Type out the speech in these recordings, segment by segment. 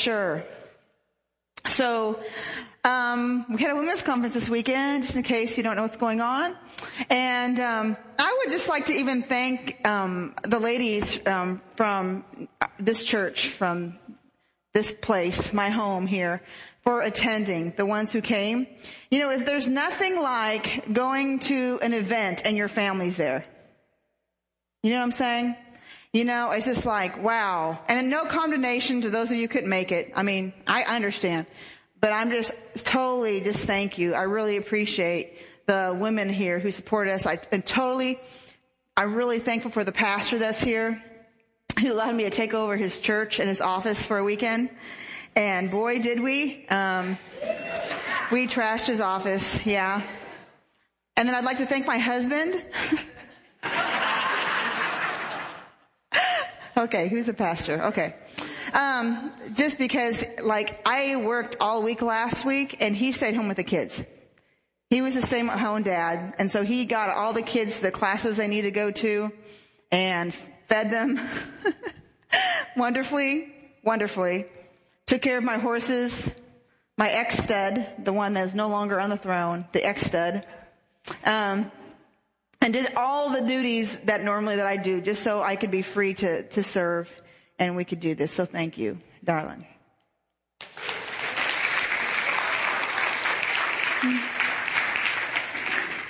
sure. So, um, we had a women's conference this weekend, just in case you don't know what's going on. And um, I would just like to even thank um, the ladies um, from this church, from this place, my home here, for attending, the ones who came. You know, there's nothing like going to an event and your family's there. You know what I'm saying? You know, it's just like, wow. And no condemnation to those of you who couldn't make it. I mean, I understand. But I'm just totally just thank you. I really appreciate the women here who support us. I and totally, I'm really thankful for the pastor that's here who allowed me to take over his church and his office for a weekend. And boy, did we. Um, we trashed his office, yeah. And then I'd like to thank my husband. okay, who's a pastor? Okay. Um, just because, like, I worked all week last week, and he stayed home with the kids. He was the same at home dad, and so he got all the kids the classes they need to go to, and fed them wonderfully, wonderfully. Took care of my horses, my ex-stud, the one that's no longer on the throne, the ex-stud. Um, and did all the duties that normally that I do just so I could be free to, to serve and we could do this. So thank you, darling.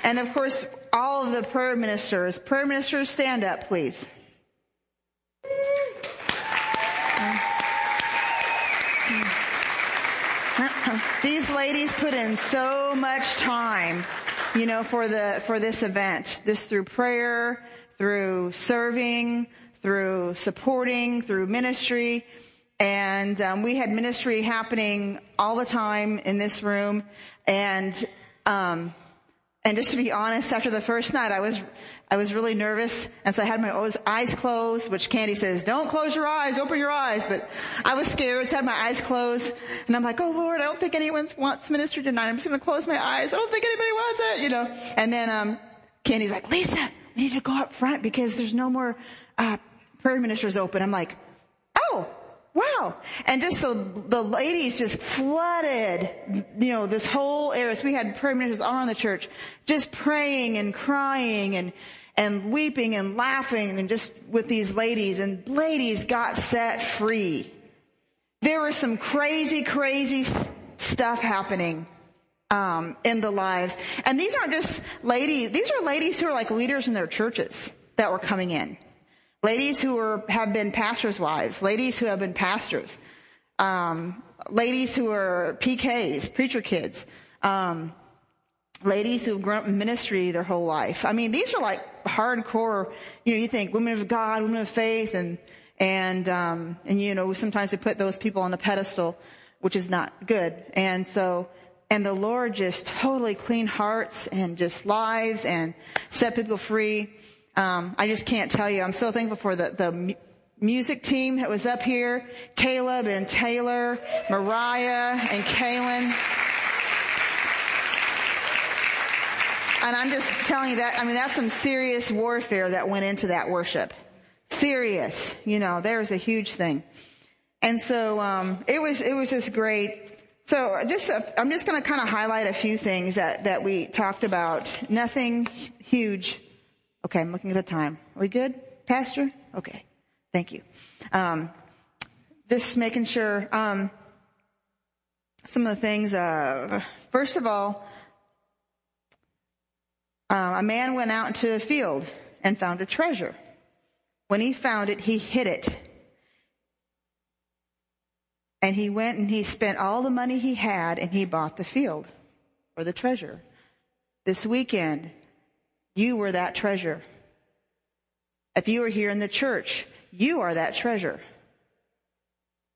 And of course, all of the prayer ministers, prayer ministers stand up, please. These ladies put in so much time, you know, for the, for this event. This through prayer, through serving, through supporting, through ministry. And um, we had ministry happening all the time in this room. And um, and just to be honest, after the first night, I was I was really nervous, and so I had my eyes closed. Which Candy says, "Don't close your eyes, open your eyes." But I was scared, so I had my eyes closed, and I'm like, "Oh Lord, I don't think anyone wants ministry tonight. I'm just going to close my eyes. I don't think anybody wants it," you know. And then um, Candy's like, "Lisa, we need to go up front because there's no more uh, prayer ministers open." I'm like, "Oh, wow. And just the, the ladies just flooded, you know, this whole area. So we had prayer ministers all around the church, just praying and crying and, and weeping and laughing and just with these ladies and ladies got set free. There was some crazy, crazy stuff happening. Um, in the lives. And these aren't just ladies, these are ladies who are like leaders in their churches that were coming in. Ladies who are, have been pastors' wives, ladies who have been pastors, um, ladies who are PKs, preacher kids, um, ladies who've grown up in ministry their whole life. I mean, these are like hardcore, you know, you think women of God, women of faith, and, and, um, and you know, sometimes they put those people on a pedestal, which is not good. And so, and the Lord just totally clean hearts and just lives and set people free. Um, I just can't tell you. I'm so thankful for the, the music team that was up here, Caleb and Taylor, Mariah and Kaylin. And I'm just telling you that, I mean, that's some serious warfare that went into that worship. Serious. You know, there's a huge thing. And so, um, it was, it was just great. So just, uh, I'm just going to kind of highlight a few things that, that we talked about. Nothing huge Okay, I'm looking at the time. Are we good, Pastor? Okay, thank you. Um, just making sure. Um, some of the things. Uh, first of all, uh, a man went out into a field and found a treasure. When he found it, he hid it. And he went and he spent all the money he had and he bought the field or the treasure. This weekend, you were that treasure. If you are here in the church, you are that treasure.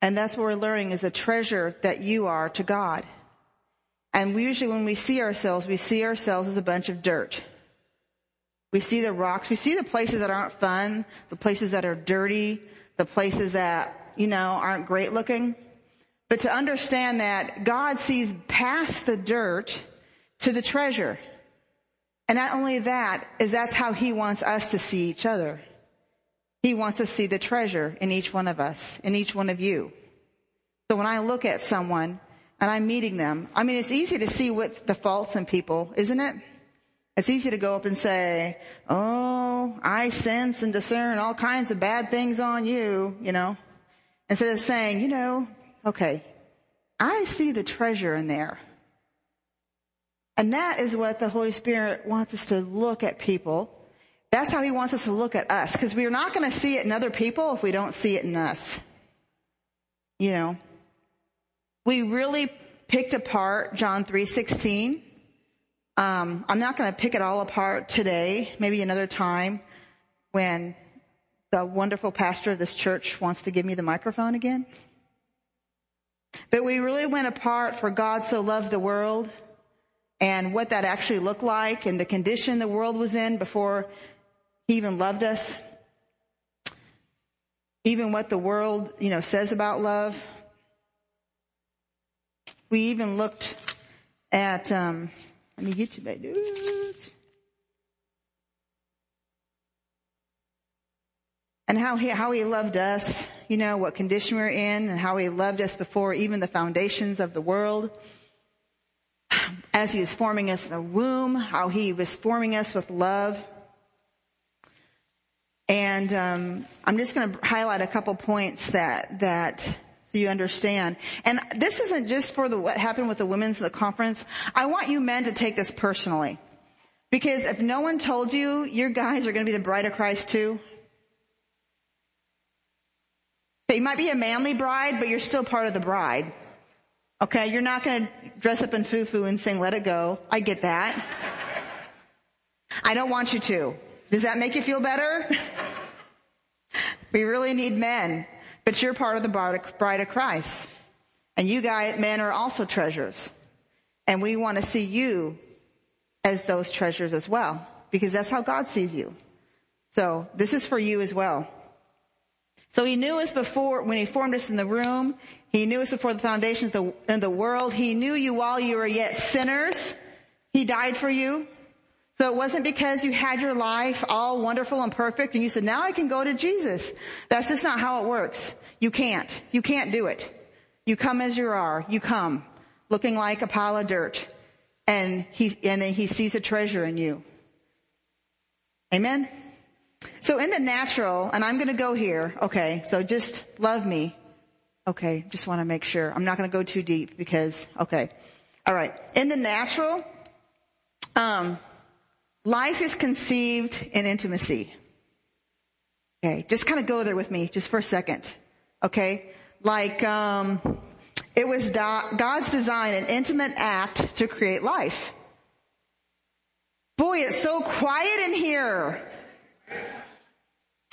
And that's what we're learning is a treasure that you are to God. And we usually when we see ourselves, we see ourselves as a bunch of dirt. We see the rocks, we see the places that aren't fun, the places that are dirty, the places that, you know, aren't great looking. But to understand that God sees past the dirt to the treasure. And not only that, is that's how he wants us to see each other. He wants to see the treasure in each one of us, in each one of you. So when I look at someone and I'm meeting them, I mean, it's easy to see what the faults in people, isn't it? It's easy to go up and say, oh, I sense and discern all kinds of bad things on you, you know, instead of saying, you know, okay, I see the treasure in there. And that is what the Holy Spirit wants us to look at people. That's how He wants us to look at us, because we are not going to see it in other people if we don't see it in us. You know, we really picked apart John 3:16. Um, I'm not going to pick it all apart today. Maybe another time when the wonderful pastor of this church wants to give me the microphone again. But we really went apart for God so loved the world and what that actually looked like and the condition the world was in before he even loved us. Even what the world, you know, says about love. We even looked at, um, let me get you my dudes. And how he, how he loved us, you know, what condition we're in and how he loved us before even the foundations of the world. As he was forming us in the womb, how he was forming us with love. And um, I'm just going to highlight a couple points that that so you understand. And this isn't just for the what happened with the women's the conference. I want you men to take this personally, because if no one told you, your guys are going to be the bride of Christ too. You might be a manly bride, but you're still part of the bride. Okay, you're not going to dress up in foo-foo and sing "Let It Go." I get that. I don't want you to. Does that make you feel better? we really need men, but you're part of the bride of Christ. And you guys, men are also treasures. And we want to see you as those treasures as well, because that's how God sees you. So this is for you as well. So he knew us before, when he formed us in the room, he knew us before the foundations of the, the world. He knew you while you were yet sinners. He died for you. So it wasn't because you had your life all wonderful and perfect and you said, now I can go to Jesus. That's just not how it works. You can't. You can't do it. You come as you are. You come looking like a pile of dirt and he, and then he sees a treasure in you. Amen. So in the natural, and I'm going to go here. Okay. So just love me. Okay. Just want to make sure. I'm not going to go too deep because, okay. All right. In the natural, um, Life is conceived in intimacy. Okay, just kind of go there with me just for a second. Okay, like um, it was God's design, an intimate act to create life. Boy, it's so quiet in here.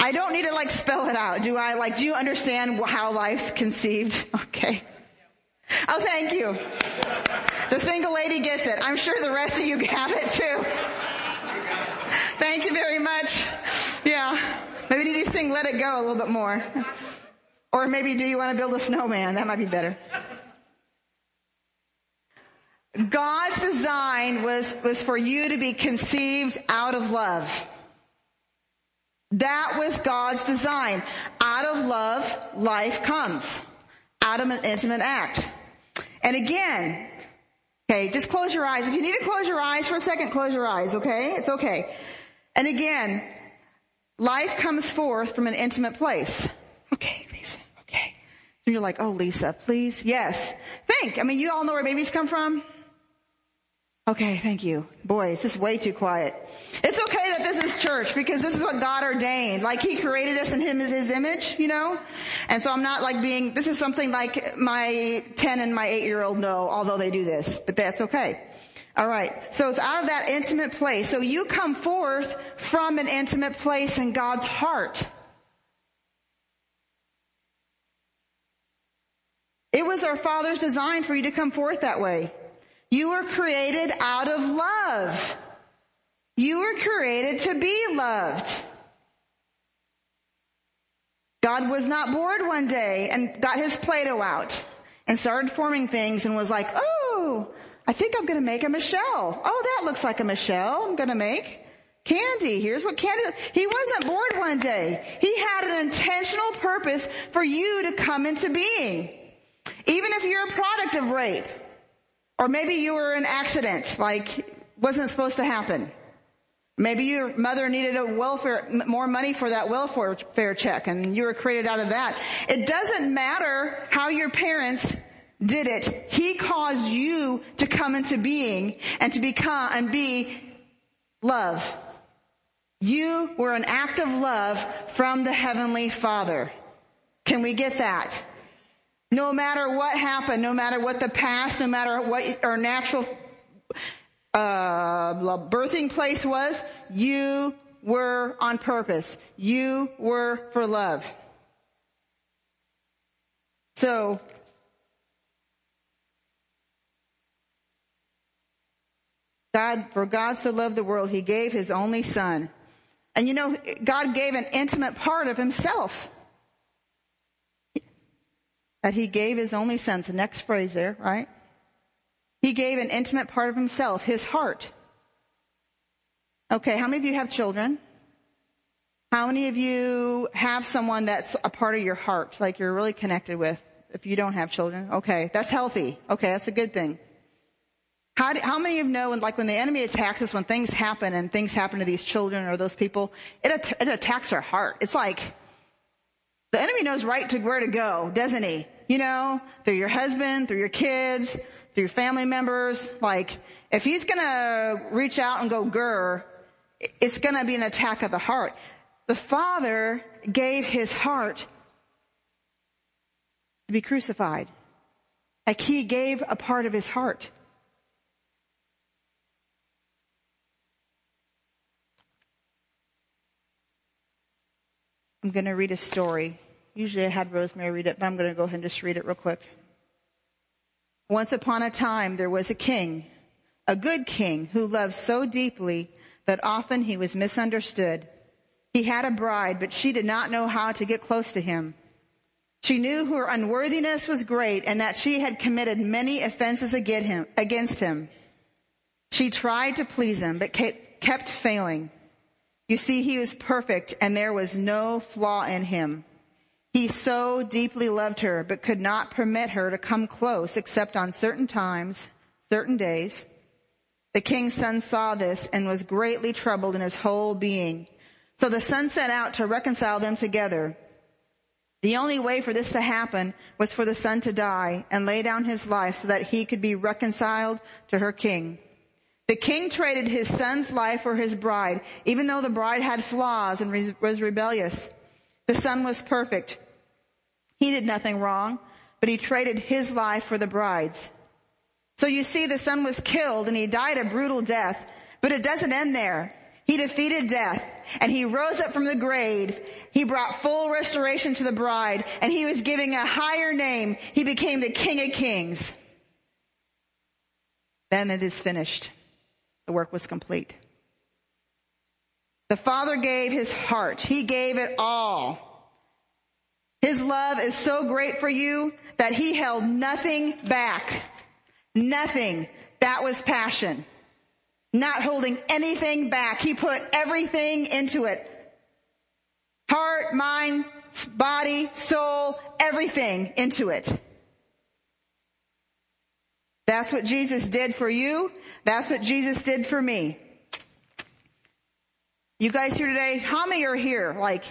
I don't need to like spell it out, do I? Like, do you understand how life's conceived? Okay. Oh, thank you. The single lady gets it. I'm sure the rest of you have it too. Thank you very much. Yeah. Maybe you need to sing Let It Go a little bit more. Or maybe do you want to build a snowman? That might be better. God's design was, was for you to be conceived out of love. That was God's design. Out of love, life comes. Out of an intimate act. And again, okay, just close your eyes. If you need to close your eyes for a second, close your eyes, okay? It's okay. And again, life comes forth from an intimate place. Okay, Lisa, okay. So you're like, oh, Lisa, please? Yes. Think. I mean, you all know where babies come from? Okay, thank you. Boy, it's just way too quiet. It's okay that this is church because this is what God ordained. Like He created us in Him as His image, you know? And so I'm not like being, this is something like my 10 and my 8 year old know, although they do this, but that's okay. All right. So it's out of that intimate place. So you come forth from an intimate place in God's heart. It was our Father's design for you to come forth that way. You were created out of love. You were created to be loved. God was not bored one day and got his Play-Doh out and started forming things and was like, oh, I think I'm going to make a Michelle. Oh, that looks like a Michelle. I'm going to make candy. Here's what candy. He wasn't bored one day. He had an intentional purpose for you to come into being. Even if you're a product of rape, or maybe you were an accident, like wasn't supposed to happen. Maybe your mother needed a welfare, more money for that welfare check and you were created out of that. It doesn't matter how your parents did it. He caused you to come into being and to become and be love. You were an act of love from the Heavenly Father. Can we get that? No matter what happened, no matter what the past, no matter what our natural uh, birthing place was, you were on purpose. You were for love. So, God, for God so loved the world, He gave His only Son. And you know, God gave an intimate part of Himself. That He gave His only Son. The next phrase there, right? He gave an intimate part of himself, his heart. Okay, how many of you have children? How many of you have someone that's a part of your heart, like you're really connected with, if you don't have children? Okay, that's healthy. Okay, that's a good thing. How, do, how many of you know, when, like when the enemy attacks us, when things happen and things happen to these children or those people, it, it attacks our heart. It's like, the enemy knows right to where to go, doesn't he? You know, through your husband, through your kids, through your family members. Like, if he's gonna reach out and go grr, it's gonna be an attack of the heart. The Father gave his heart to be crucified. Like he gave a part of his heart. I'm going to read a story. Usually I had Rosemary read it, but I'm going to go ahead and just read it real quick. Once upon a time there was a king, a good king who loved so deeply that often he was misunderstood. He had a bride, but she did not know how to get close to him. She knew her unworthiness was great and that she had committed many offenses against him. She tried to please him, but kept failing. You see, he was perfect and there was no flaw in him. He so deeply loved her, but could not permit her to come close except on certain times, certain days. The king's son saw this and was greatly troubled in his whole being. So the son set out to reconcile them together. The only way for this to happen was for the son to die and lay down his life so that he could be reconciled to her king. The king traded his son's life for his bride, even though the bride had flaws and was rebellious. The son was perfect. He did nothing wrong, but he traded his life for the bride's. So you see the son was killed and he died a brutal death, but it doesn't end there. He defeated death and he rose up from the grave. He brought full restoration to the bride and he was giving a higher name. He became the king of kings. Then it is finished. The work was complete. The father gave his heart. He gave it all. His love is so great for you that he held nothing back. Nothing. That was passion. Not holding anything back. He put everything into it. Heart, mind, body, soul, everything into it. That's what Jesus did for you. That's what Jesus did for me. You guys here today, how many are here, like,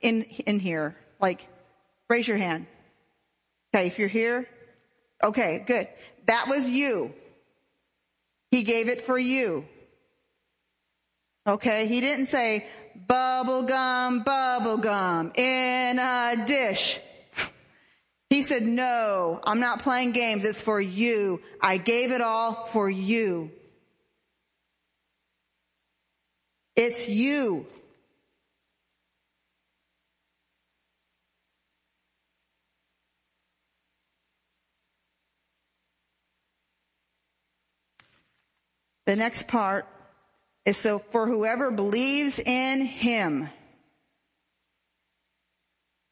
in, in here? Like, Raise your hand. Okay, if you're here, okay, good. That was you. He gave it for you. Okay, he didn't say bubble gum, bubble gum in a dish. He said, no, I'm not playing games. It's for you. I gave it all for you. It's you. The next part is so for whoever believes in him.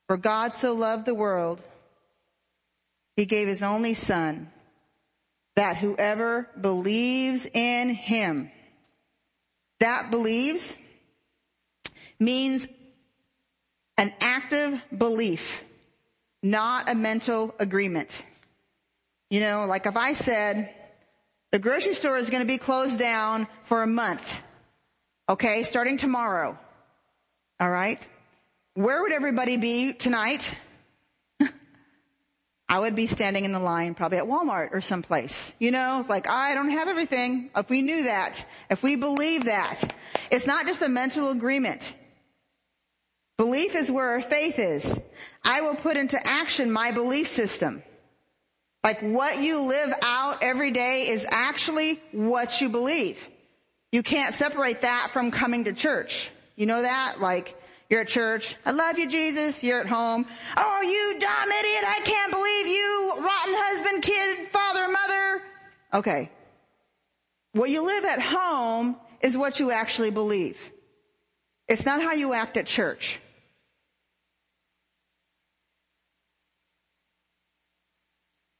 For God so loved the world, he gave his only son that whoever believes in him, that believes means an active belief, not a mental agreement. You know, like if I said, the grocery store is going to be closed down for a month. Okay, starting tomorrow. All right. Where would everybody be tonight? I would be standing in the line probably at Walmart or someplace. You know, like, I don't have everything. If we knew that, if we believe that, it's not just a mental agreement. Belief is where our faith is. I will put into action my belief system. Like what you live out every day is actually what you believe. You can't separate that from coming to church. You know that? Like, you're at church. I love you, Jesus. You're at home. Oh, you dumb idiot. I can't believe you. Rotten husband, kid, father, mother. Okay. What you live at home is what you actually believe. It's not how you act at church.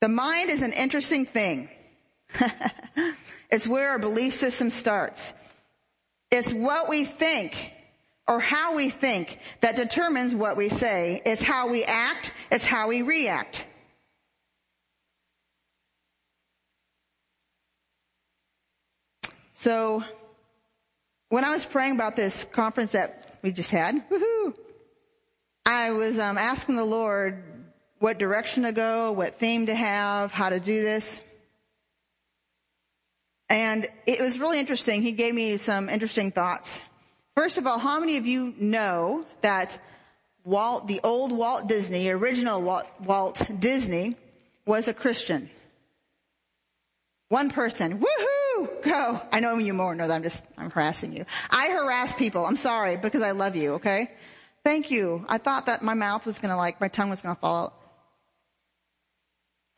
The mind is an interesting thing. it's where our belief system starts. It's what we think or how we think that determines what we say. It's how we act. It's how we react. So, when I was praying about this conference that we just had, I was um, asking the Lord what direction to go, what theme to have, how to do this. And it was really interesting. He gave me some interesting thoughts. First of all, how many of you know that Walt, the old Walt Disney, original Walt, Walt Disney, was a Christian? One person. Woohoo! Go. I know you more know that I'm just, I'm harassing you. I harass people. I'm sorry because I love you, okay? Thank you. I thought that my mouth was gonna like, my tongue was gonna fall out.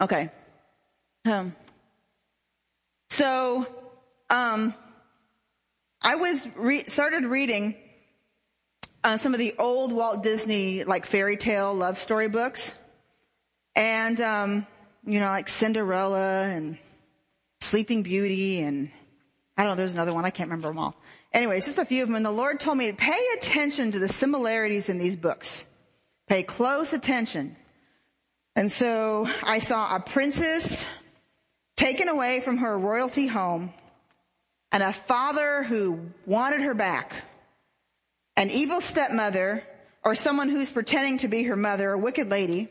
Okay. Um, so, um, I was re- started reading uh, some of the old Walt Disney like fairy tale love story books, and um, you know like Cinderella and Sleeping Beauty and I don't know. There's another one I can't remember them all. Anyways, just a few of them. And the Lord told me to pay attention to the similarities in these books. Pay close attention. And so I saw a princess taken away from her royalty home and a father who wanted her back, an evil stepmother, or someone who's pretending to be her mother, a wicked lady,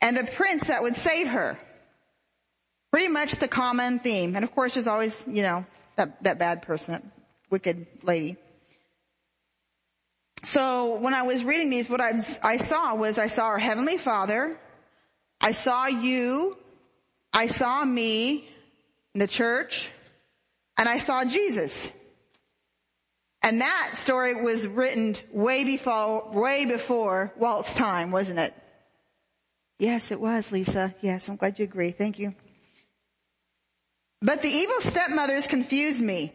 and the prince that would save her. Pretty much the common theme. And of course there's always, you know, that, that bad person, that wicked lady. So when I was reading these, what I, I saw was I saw our Heavenly Father, I saw you, I saw me in the church, and I saw Jesus. And that story was written way before, way before Walt's time, wasn't it? Yes, it was, Lisa. Yes, I'm glad you agree. Thank you. But the evil stepmothers confused me.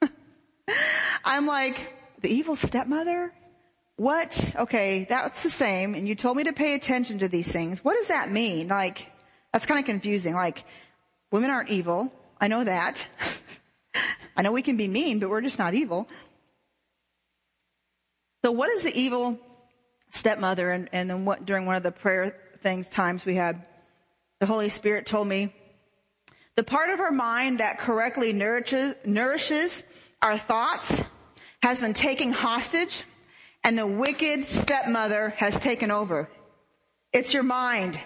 I'm like, the evil stepmother? What? Okay, that's the same. And you told me to pay attention to these things. What does that mean? Like, that's kind of confusing. Like, women aren't evil. I know that. I know we can be mean, but we're just not evil. So what is the evil stepmother? And, and then what, during one of the prayer things, times we had, the Holy Spirit told me, the part of our mind that correctly nourishes, nourishes our thoughts has been taken hostage and the wicked stepmother has taken over. It's your mind.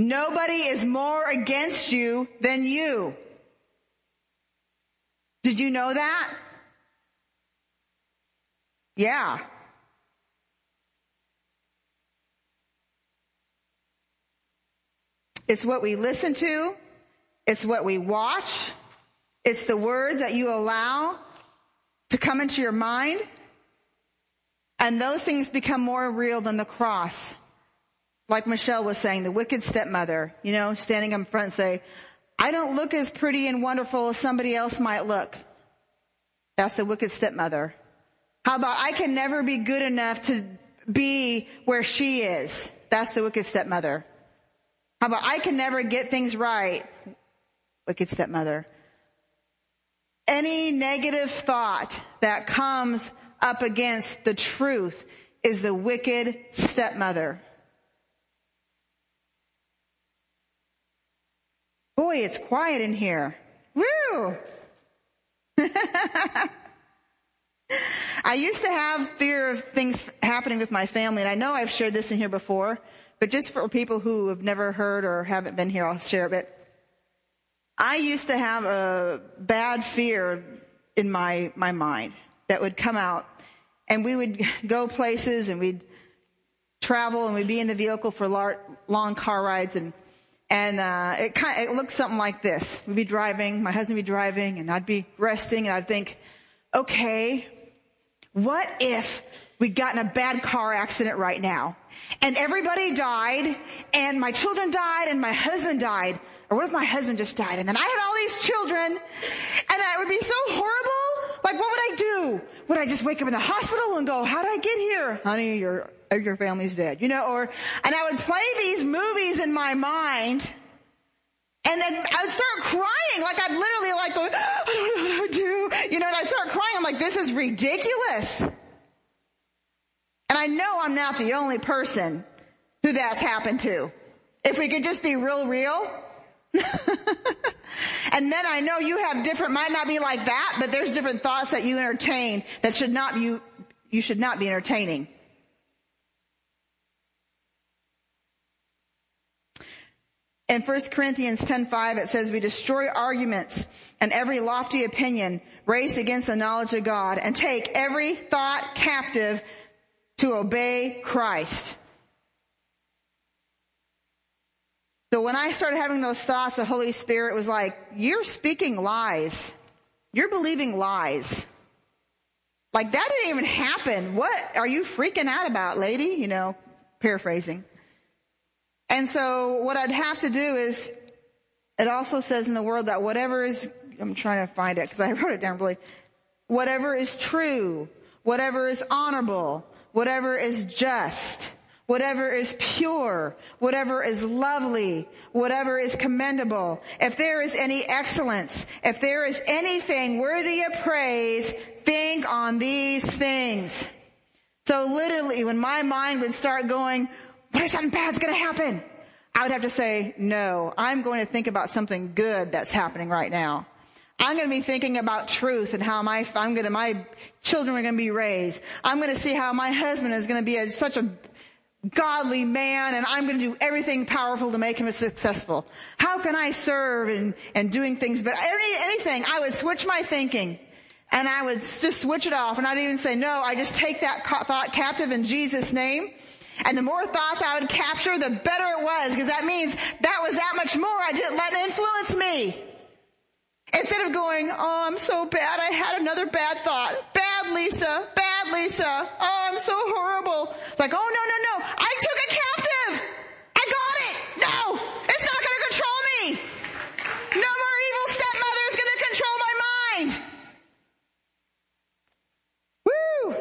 Nobody is more against you than you. Did you know that? Yeah. It's what we listen to. It's what we watch. It's the words that you allow to come into your mind. And those things become more real than the cross like Michelle was saying, the wicked stepmother, you know, standing up front and say, I don't look as pretty and wonderful as somebody else might look. That's the wicked stepmother. How about I can never be good enough to be where she is? That's the wicked stepmother. How about I can never get things right? Wicked stepmother. Any negative thought that comes up against the truth is the wicked stepmother. Boy, it's quiet in here. Woo! I used to have fear of things happening with my family, and I know I've shared this in here before, but just for people who have never heard or haven't been here, I'll share a bit. I used to have a bad fear in my, my mind that would come out, and we would go places and we'd travel and we'd be in the vehicle for long car rides and and uh, it kind of, it looked something like this. We'd be driving, my husband would be driving, and I'd be resting, and I'd think, okay, what if we got in a bad car accident right now, and everybody died, and my children died, and my husband died, or what if my husband just died, and then I had all these children, and it would be so horrible. Like, what would I do? Would I just wake up in the hospital and go, how did I get here? Honey, your, your family's dead. You know, or, and I would play these movies in my mind, and then I would start crying, like I'd literally like go, I don't know what to do. You know, and I'd start crying. I'm like, this is ridiculous. And I know I'm not the only person who that's happened to. If we could just be real, real. and then I know you have different, might not be like that, but there's different thoughts that you entertain that should not be, you should not be entertaining. In 1 Corinthians 10:5 it says we destroy arguments and every lofty opinion raised against the knowledge of God and take every thought captive to obey Christ. So when I started having those thoughts, the Holy Spirit was like, you're speaking lies. You're believing lies. Like that didn't even happen. What are you freaking out about, lady? You know, paraphrasing. And so what I'd have to do is, it also says in the world that whatever is, I'm trying to find it because I wrote it down really, whatever is true, whatever is honorable, whatever is just, whatever is pure, whatever is lovely, whatever is commendable, if there is any excellence, if there is anything worthy of praise, think on these things. So literally when my mind would start going, what if something bad's gonna happen? I would have to say, no, I'm going to think about something good that's happening right now. I'm going to be thinking about truth and how my, I'm going to, my children are going to be raised. I'm going to see how my husband is going to be a, such a godly man and I'm going to do everything powerful to make him successful. How can I serve and, and doing things, but any, anything, I would switch my thinking and I would just switch it off and I'd even say, no, I just take that thought captive in Jesus name. And the more thoughts I would capture, the better it was because that means that was that much more. I didn't let it influence me. Instead of going, oh, I'm so bad. I had another bad thought. Bad Lisa. Bad Lisa. Oh, I'm so horrible. It's like, oh, no, no, no. I took it captive. I got it. No, it's not going to control me. No more evil stepmother is going to control my mind. Woo.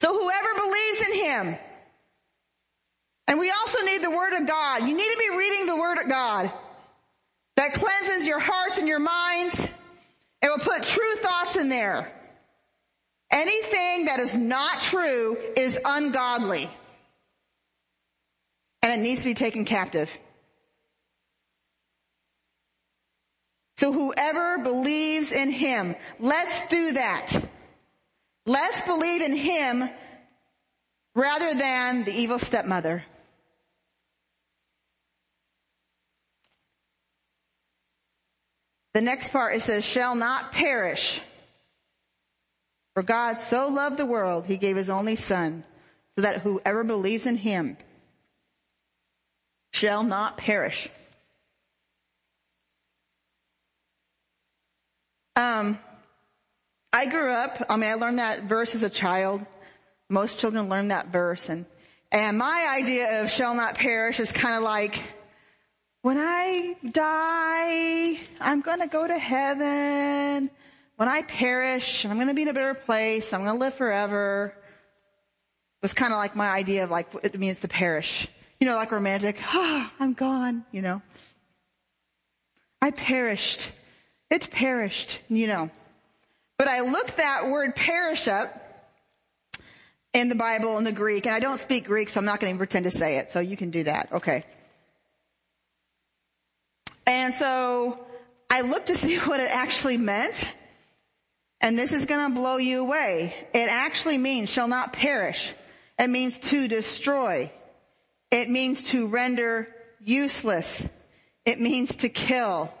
So whoever believes in him, and we also need the word of God. You need to be reading the word of God that cleanses your hearts and your minds. It will put true thoughts in there. Anything that is not true is ungodly. And it needs to be taken captive. So whoever believes in him, let's do that. Let's believe in him rather than the evil stepmother. The next part it says, shall not perish. For God so loved the world, he gave his only son, so that whoever believes in him shall not perish. Um, I grew up, I mean, I learned that verse as a child. Most children learn that verse and, and my idea of shall not perish is kind of like, when I die, I'm going to go to heaven. When I perish, I'm going to be in a better place. I'm going to live forever. It was kind of like my idea of like what it means to perish. You know, like romantic. Ah, I'm gone, you know. I perished. It's perished, you know. But I looked that word perish up in the Bible in the Greek, and I don't speak Greek, so I'm not going to pretend to say it, so you can do that. Okay. And so I looked to see what it actually meant. And this is going to blow you away. It actually means shall not perish. It means to destroy. It means to render useless. It means to kill.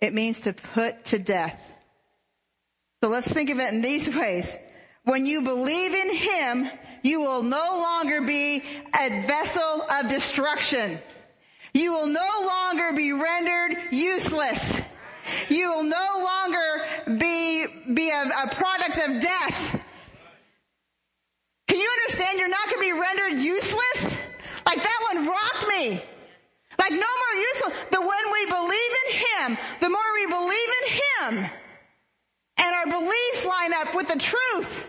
It means to put to death. So let's think of it in these ways. When you believe in Him, you will no longer be a vessel of destruction. You will no longer be rendered useless. You will no longer be, be a, a product of death. Can you understand you're not going to be rendered useless? Like that one rocked me. Like no more useless. The when we believe in Him, the more we believe in Him, and our beliefs line up with the truth,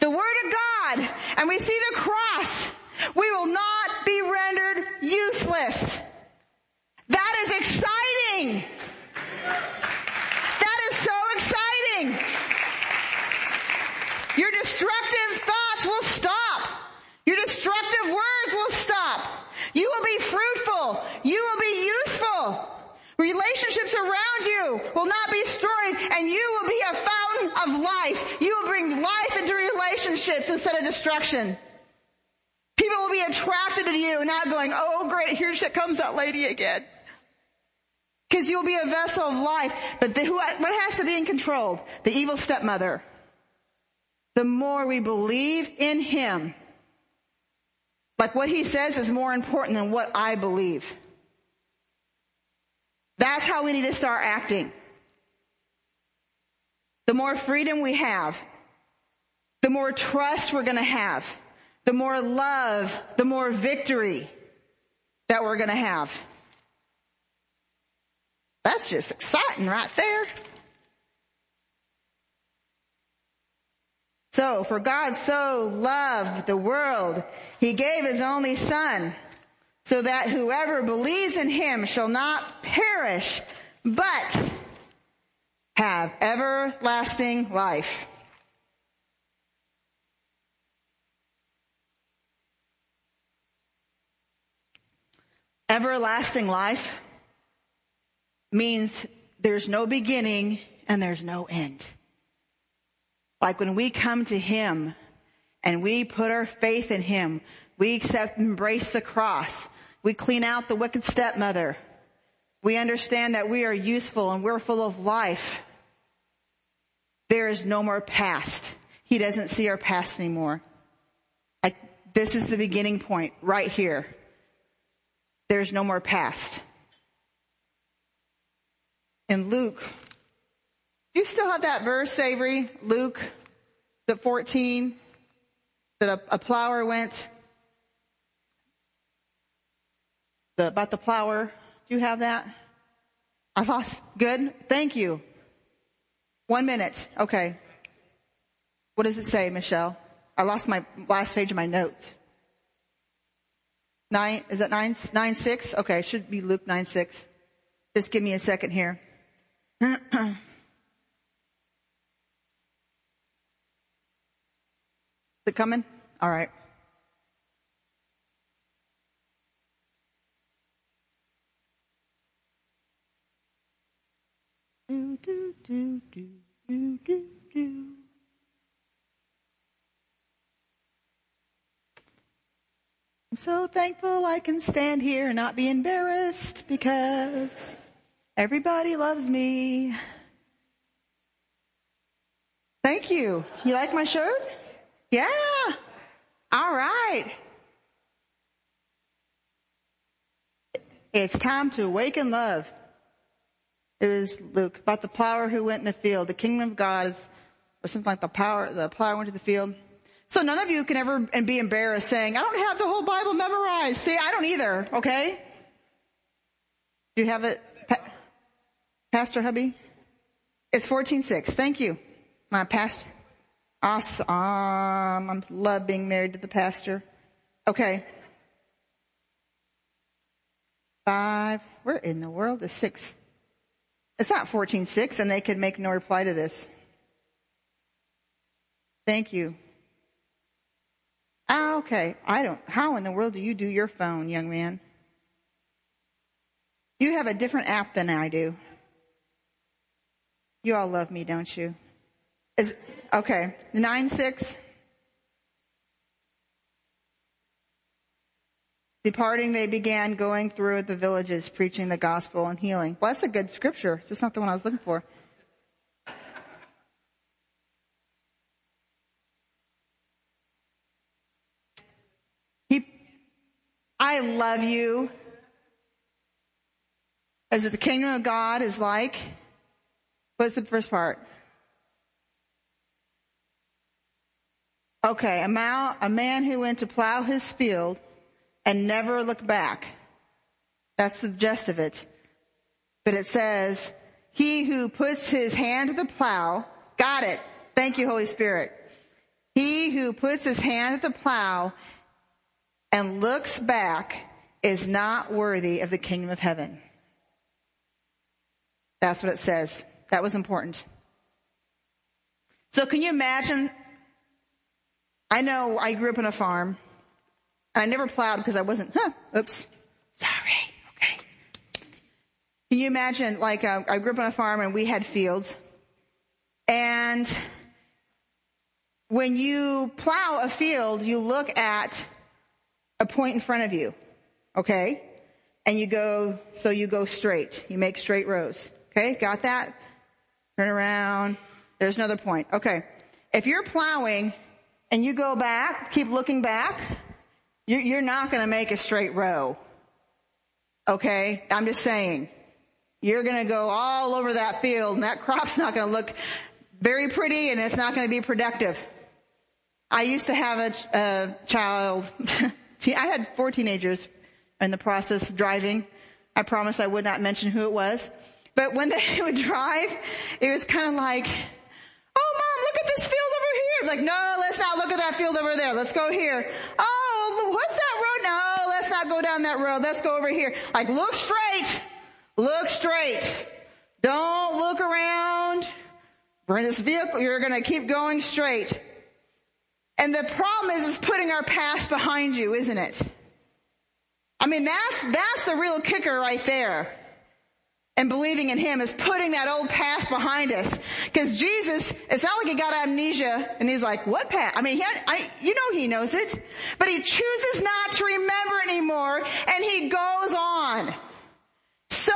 the Word of God, and we see the cross, we will not be rendered useless. That is exciting. That is so exciting. Your destructive thoughts will stop. Your destructive words will stop. You will be fruitful. You will be useful. Relationships around you will not be destroyed and you will be a fountain of life. You will bring life into relationships instead of destruction. People will be attracted to you, not going, oh great, here she comes that lady again. Because you'll be a vessel of life. But the, who, what has to be in control? The evil stepmother. The more we believe in Him, like what He says is more important than what I believe. That's how we need to start acting. The more freedom we have, the more trust we're going to have, the more love, the more victory that we're going to have. That's just exciting right there. So, for God so loved the world, He gave His only Son, so that whoever believes in Him shall not perish, but have everlasting life. Everlasting life means there's no beginning and there's no end. Like when we come to Him and we put our faith in Him, we accept, embrace the cross. We clean out the wicked stepmother. We understand that we are useful and we're full of life. There is no more past. He doesn't see our past anymore. I, this is the beginning point right here. There's no more past in Luke. Do you still have that verse, Avery? Luke, the 14, that a, a plower went, the, about the plower. Do you have that? I lost. Good. Thank you. One minute. Okay. What does it say, Michelle? I lost my last page of my notes. Nine, is that nine, nine six? Okay, it should be Luke nine six. Just give me a second here. Is it coming? All right. Do, do, do, do, do, do, do. I'm so thankful I can stand here and not be embarrassed because Everybody loves me. Thank you. You like my shirt? Yeah. All right. It's time to awaken love. It was Luke about the plower who went in the field. The kingdom of God is, or something like the power, the plower went to the field. So none of you can ever and be embarrassed saying, I don't have the whole Bible memorized. See, I don't either, okay? Do you have it? Pastor Hubby? It's 14.6. Thank you. My pastor. Awesome. I love being married to the pastor. Okay. Five. Where in the world is six? It's not 14.6 and they could make no reply to this. Thank you. Ah, okay. I don't, how in the world do you do your phone, young man? You have a different app than I do. You all love me, don't you? Is, okay. Nine six. Departing, they began going through the villages, preaching the gospel and healing. Well, that's a good scripture. It's just not the one I was looking for. He, I love you. As the kingdom of God is like, what's the first part? Okay, a man, who went to plow his field and never look back. That's the gist of it. But it says, he who puts his hand to the plow, got it. Thank you, Holy Spirit. He who puts his hand to the plow and looks back is not worthy of the kingdom of heaven. That's what it says. That was important. So can you imagine? I know I grew up on a farm. I never plowed because I wasn't, huh, oops, sorry, okay. Can you imagine, like, uh, I grew up on a farm and we had fields. And when you plow a field, you look at a point in front of you, okay? And you go, so you go straight. You make straight rows. Okay, got that? Turn around. There's another point. Okay. If you're plowing and you go back, keep looking back, you're not going to make a straight row. Okay? I'm just saying. You're going to go all over that field and that crop's not going to look very pretty and it's not going to be productive. I used to have a, a child. I had four teenagers in the process driving. I promised I would not mention who it was. But when they would drive, it was kind of like, oh mom, look at this field over here. I'm Like, no, let's not look at that field over there. Let's go here. Oh, what's that road? No, let's not go down that road. Let's go over here. Like, look straight. Look straight. Don't look around. We're in this vehicle. You're going to keep going straight. And the problem is, is putting our past behind you, isn't it? I mean, that's, that's the real kicker right there and believing in Him is putting that old past behind us. Because Jesus, it's not like He got amnesia and He's like, what past? I mean, had, I, you know He knows it. But He chooses not to remember anymore and He goes on. So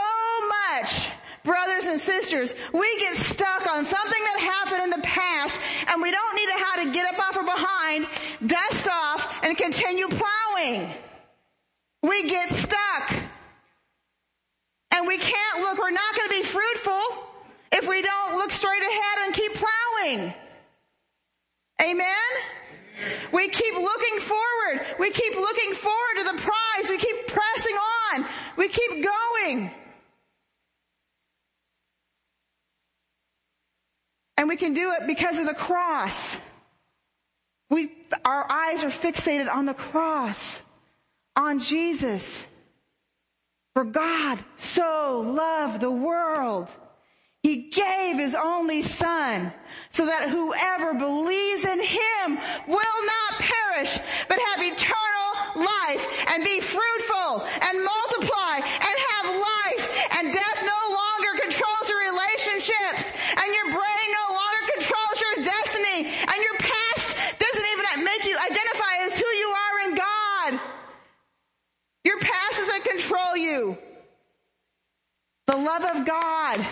much, brothers and sisters, we get stuck on something that happened in the past and we don't need to how to get up off or behind, dust off, and continue plowing. We get stuck. And we can't look, we're not going to be fruitful if we don't look straight ahead and keep plowing. Amen? We keep looking forward. We keep looking forward to the prize. We keep pressing on. We keep going. And we can do it because of the cross. We, our eyes are fixated on the cross, on Jesus. For God so loved the world. He gave his only son so that whoever believes in him will not perish, but have eternal life and be fruitful and multiply and have life and death no longer controls your relationships and your brain no longer controls your destiny and your past doesn't even make you identify as who you are in God. Your past control you. The love of God.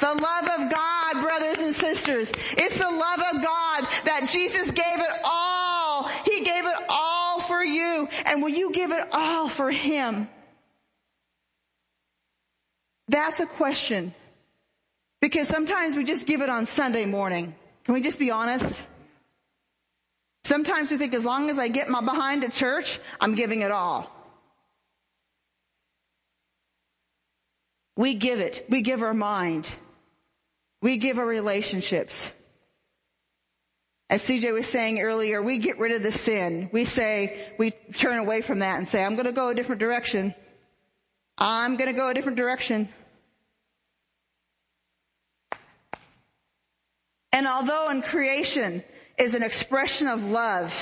The love of God, brothers and sisters. It's the love of God that Jesus gave it all. He gave it all for you. And will you give it all for Him? That's a question. Because sometimes we just give it on Sunday morning. Can we just be honest? Sometimes we think as long as I get my behind to church, I'm giving it all. We give it. We give our mind. We give our relationships. As CJ was saying earlier, we get rid of the sin. We say, we turn away from that and say, I'm going to go a different direction. I'm going to go a different direction. And although in creation is an expression of love,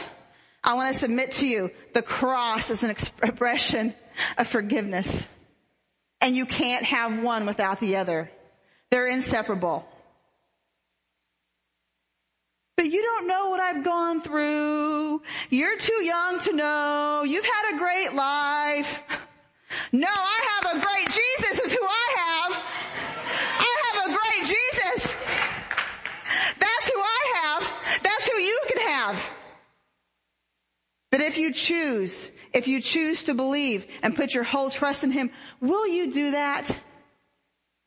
I want to submit to you the cross is an expression of forgiveness. And you can't have one without the other. They're inseparable. But you don't know what I've gone through. You're too young to know. You've had a great life. No, I have a great Jesus is who I have. I have a great Jesus. That's who I have. That's who you can have. But if you choose, if you choose to believe and put your whole trust in Him, will you do that?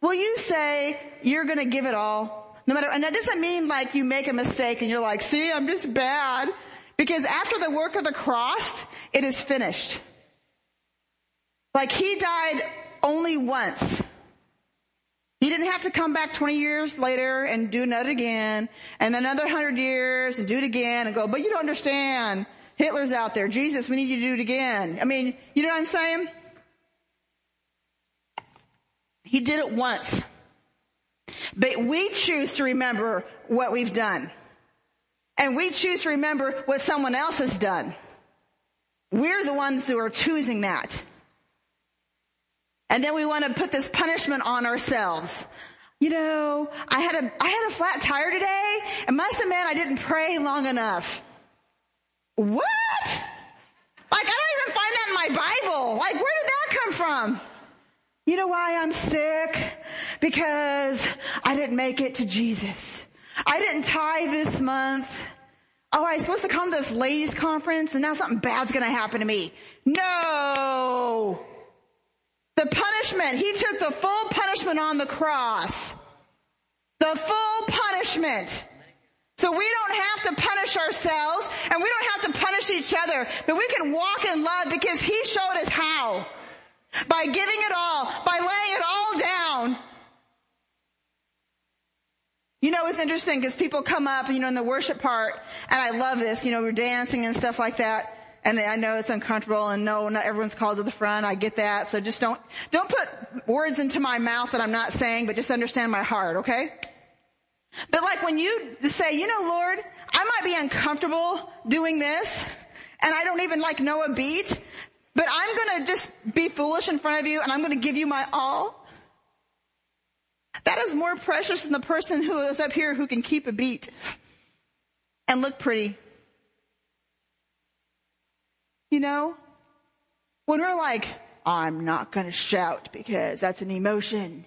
Will you say you're gonna give it all? No matter, and that doesn't mean like you make a mistake and you're like, see, I'm just bad. Because after the work of the cross, it is finished. Like he died only once. He didn't have to come back 20 years later and do another again, and another 100 years and do it again and go, but you don't understand. Hitler's out there. Jesus, we need you to do it again. I mean, you know what I'm saying? He did it once. But we choose to remember what we've done. And we choose to remember what someone else has done. We're the ones who are choosing that. And then we want to put this punishment on ourselves. You know, I had a, I had a flat tire today and must have meant I didn't pray long enough. What? Like I don't even find that in my Bible. Like where did that come from? You know why I'm sick? Because I didn't make it to Jesus. I didn't tithe this month. Oh, I was supposed to come to this ladies conference and now something bad's gonna happen to me. No! The punishment, he took the full punishment on the cross. The full punishment. So we don't have to punish ourselves and we don't have to punish each other, but we can walk in love because he showed us how. By giving it all, by laying it all down. You know, it's interesting because people come up, you know, in the worship part, and I love this, you know, we're dancing and stuff like that. And I know it's uncomfortable and no, not everyone's called to the front. I get that. So just don't, don't put words into my mouth that I'm not saying, but just understand my heart, okay? But like when you say, you know, Lord, I might be uncomfortable doing this, and I don't even like know a beat, but I'm gonna just be foolish in front of you and I'm gonna give you my all. That is more precious than the person who is up here who can keep a beat and look pretty. You know? When we're like, I'm not gonna shout because that's an emotion.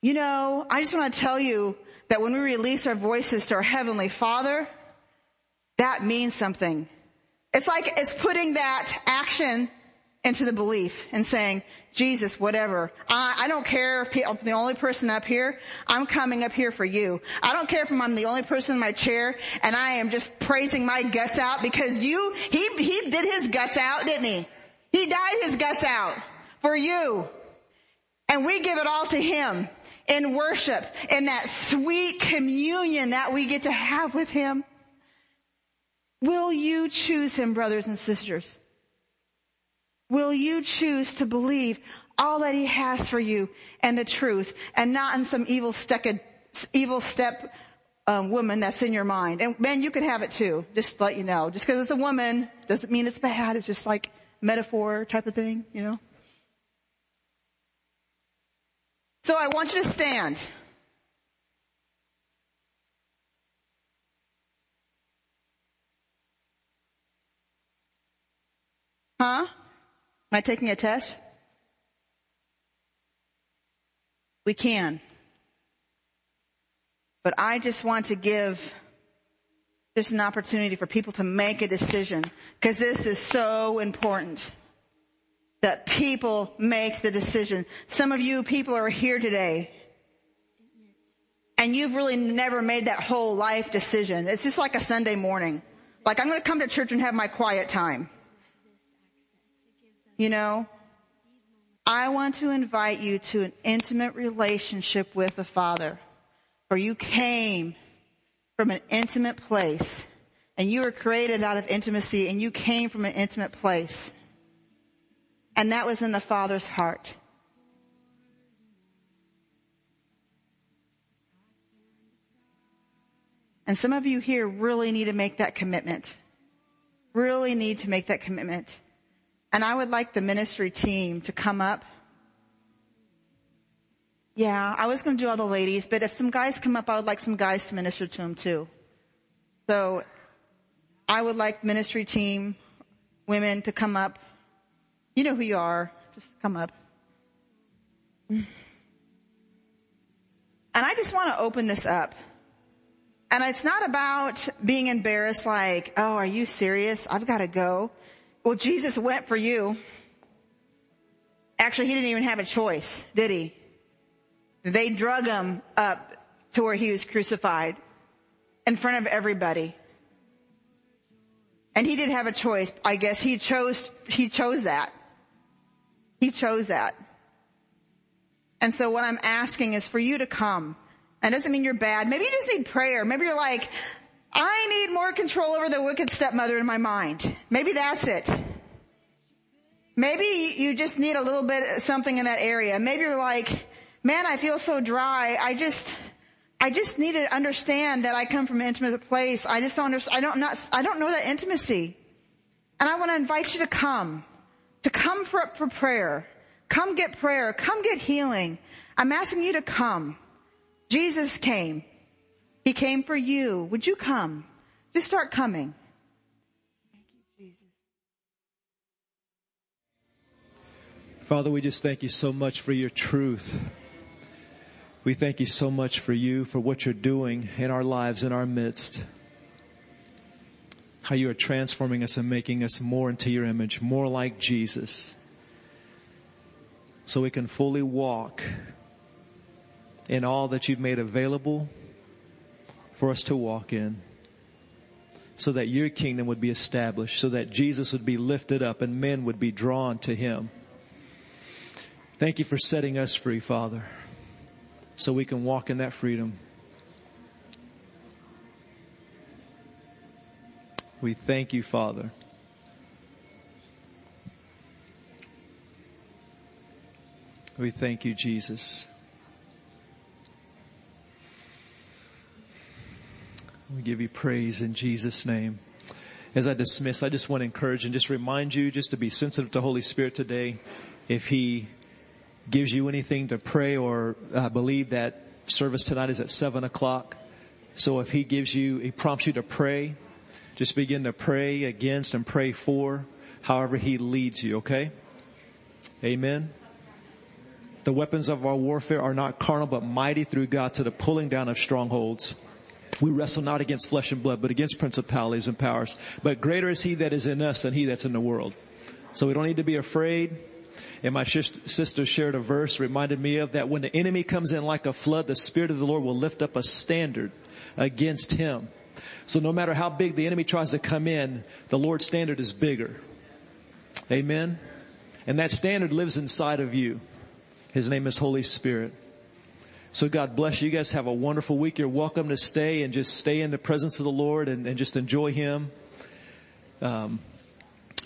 You know, I just want to tell you that when we release our voices to our Heavenly Father, that means something. It's like it's putting that action into the belief and saying, Jesus, whatever. I, I don't care if I'm the only person up here. I'm coming up here for you. I don't care if I'm the only person in my chair and I am just praising my guts out because you, he, he did his guts out, didn't he? He died his guts out for you. And we give it all to him in worship, in that sweet communion that we get to have with him. Will you choose him, brothers and sisters? Will you choose to believe all that he has for you and the truth and not in some evil step, evil step um, woman that's in your mind? And man, you could have it too. Just to let you know. Just because it's a woman doesn't mean it's bad. It's just like metaphor type of thing, you know? So I want you to stand. Huh? Am I taking a test? We can. But I just want to give just an opportunity for people to make a decision because this is so important that people make the decision. Some of you people are here today and you've really never made that whole life decision. It's just like a Sunday morning. Like I'm going to come to church and have my quiet time. You know, I want to invite you to an intimate relationship with the Father. For you came from an intimate place and you were created out of intimacy and you came from an intimate place. And that was in the Father's heart. And some of you here really need to make that commitment. Really need to make that commitment. And I would like the ministry team to come up Yeah, I was going to do all the ladies, but if some guys come up, I would like some guys to minister to them too. So I would like ministry team, women to come up. You know who you are. Just come up. And I just want to open this up. And it's not about being embarrassed like, oh, are you serious? I've got to go. Well, Jesus went for you. Actually, he didn't even have a choice, did he? They drug him up to where he was crucified in front of everybody. And he did have a choice. I guess he chose, he chose that. He chose that. And so what I'm asking is for you to come. And doesn't mean you're bad. Maybe you just need prayer. Maybe you're like, I need more control over the wicked stepmother in my mind. Maybe that's it. Maybe you just need a little bit something in that area. Maybe you're like, man, I feel so dry. I just, I just need to understand that I come from an intimate place. I just don't understand. I don't not, I don't know that intimacy. And I want to invite you to come, to come for, for prayer. Come get prayer. Come get healing. I'm asking you to come. Jesus came. He came for you. Would you come? Just start coming. Thank you, Jesus. Father, we just thank you so much for your truth. We thank you so much for you, for what you're doing in our lives, in our midst. How you are transforming us and making us more into your image, more like Jesus. So we can fully walk in all that you've made available for us to walk in. So that your kingdom would be established, so that Jesus would be lifted up and men would be drawn to him. Thank you for setting us free, Father, so we can walk in that freedom. We thank you, Father. We thank you, Jesus. We give you praise in Jesus' name. As I dismiss, I just want to encourage and just remind you just to be sensitive to Holy Spirit today. If He gives you anything to pray or uh, believe that service tonight is at seven o'clock. So if He gives you, He prompts you to pray, just begin to pray against and pray for however He leads you, okay? Amen. The weapons of our warfare are not carnal but mighty through God to the pulling down of strongholds. We wrestle not against flesh and blood, but against principalities and powers. But greater is he that is in us than he that's in the world. So we don't need to be afraid. And my sister shared a verse reminded me of that when the enemy comes in like a flood, the spirit of the Lord will lift up a standard against him. So no matter how big the enemy tries to come in, the Lord's standard is bigger. Amen. And that standard lives inside of you. His name is Holy Spirit. So God bless you. You guys have a wonderful week. You're welcome to stay and just stay in the presence of the Lord and, and just enjoy Him. Um,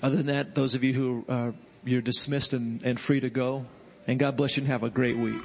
other than that, those of you who you're dismissed and, and free to go. And God bless you and have a great week.